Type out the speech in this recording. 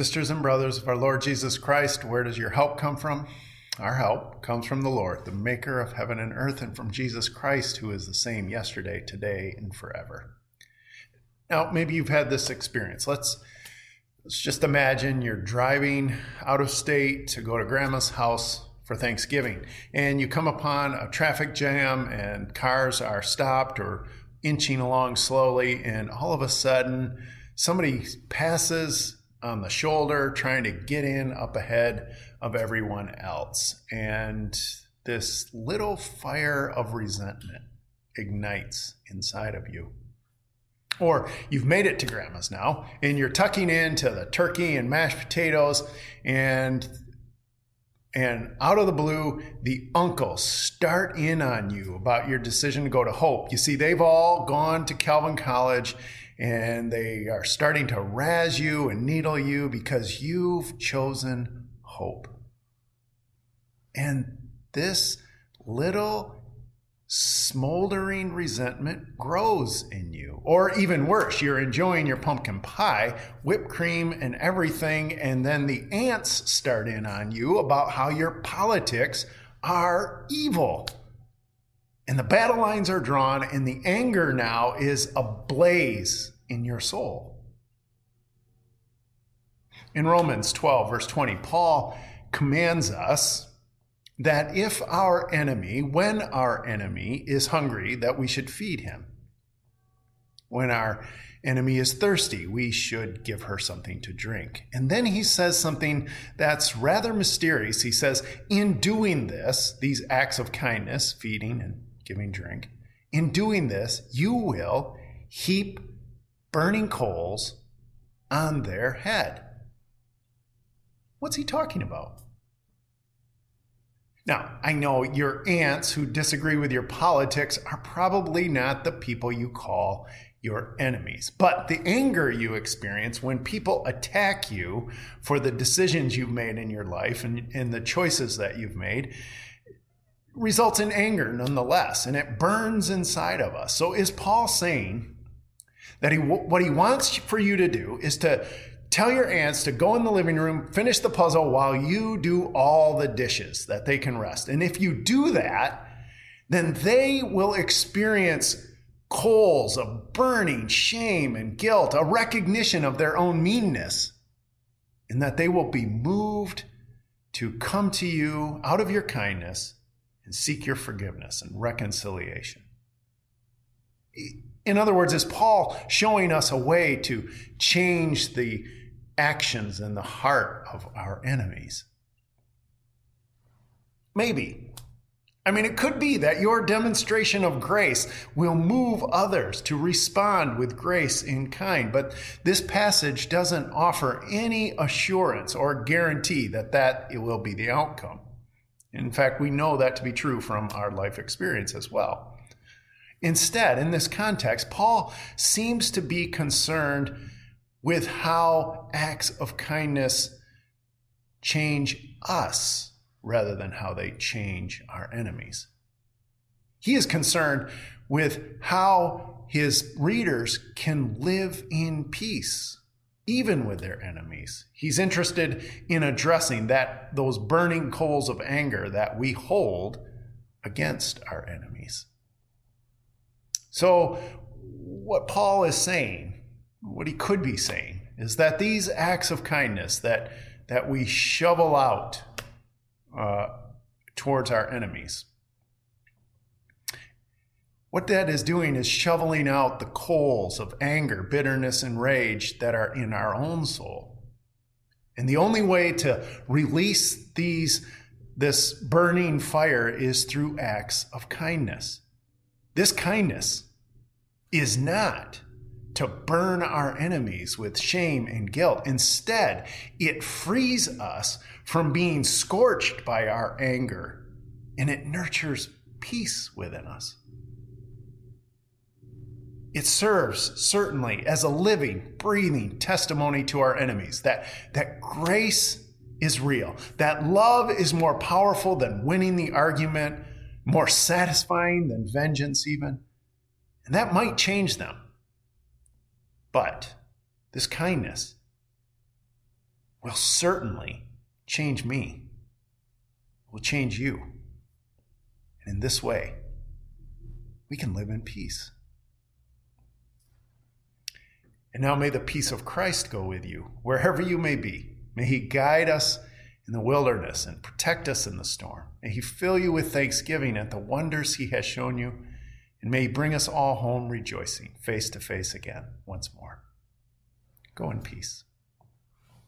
Sisters and brothers of our Lord Jesus Christ, where does your help come from? Our help comes from the Lord, the maker of heaven and earth, and from Jesus Christ, who is the same yesterday, today, and forever. Now, maybe you've had this experience. Let's, let's just imagine you're driving out of state to go to grandma's house for Thanksgiving, and you come upon a traffic jam, and cars are stopped or inching along slowly, and all of a sudden, somebody passes on the shoulder, trying to get in up ahead of everyone else. And this little fire of resentment ignites inside of you. Or you've made it to grandma's now and you're tucking into the turkey and mashed potatoes and and out of the blue, the uncles start in on you about your decision to go to Hope. You see, they've all gone to Calvin College and they are starting to razz you and needle you because you've chosen Hope. And this little smoldering resentment grows in you. Or even worse, you're enjoying your pumpkin pie, whipped cream, and everything, and then the aunts start in on you about how your politics are evil. And the battle lines are drawn, and the anger now is ablaze in your soul. In Romans 12, verse 20, Paul commands us that if our enemy, when our enemy is hungry, that we should feed him. When our enemy is thirsty, we should give her something to drink. And then he says something that's rather mysterious. He says, In doing this, these acts of kindness, feeding and giving drink. In doing this, you will heap burning coals on their head. What's he talking about? Now, I know your aunts who disagree with your politics are probably not the people you call your enemies. But the anger you experience when people attack you for the decisions you've made in your life and, and the choices that you've made results in anger nonetheless, and it burns inside of us. So is Paul saying that he, what he wants for you to do is to tell your aunts to go in the living room, finish the puzzle while you do all the dishes that they can rest. And if you do that, then they will experience coals of burning shame and guilt, a recognition of their own meanness, and that they will be moved to come to you out of your kindness and seek your forgiveness and reconciliation. In other words, is Paul showing us a way to change the actions and the heart of our enemies? Maybe. I mean, it could be that your demonstration of grace will move others to respond with grace in kind, but this passage doesn't offer any assurance or guarantee that that it will be the outcome. In fact, we know that to be true from our life experience as well. Instead, in this context, Paul seems to be concerned with how acts of kindness change us rather than how they change our enemies. He is concerned with how his readers can live in peace even with their enemies. He's interested in addressing that those burning coals of anger that we hold against our enemies. So what Paul is saying, what he could be saying, is that these acts of kindness that that we shovel out uh, towards our enemies what that is doing is shoveling out the coals of anger, bitterness, and rage that are in our own soul. And the only way to release these, this burning fire is through acts of kindness. This kindness is not to burn our enemies with shame and guilt. Instead, it frees us from being scorched by our anger and it nurtures peace within us. It serves certainly as a living, breathing testimony to our enemies that, that grace is real, that love is more powerful than winning the argument, more satisfying than vengeance, even. And that might change them. But this kindness, will certainly change me, will change you. And in this way, we can live in peace. And now may the peace of Christ go with you, wherever you may be. May he guide us in the wilderness and protect us in the storm. May he fill you with thanksgiving at the wonders he has shown you, and may he bring us all home rejoicing, face to face again once more. Go in peace.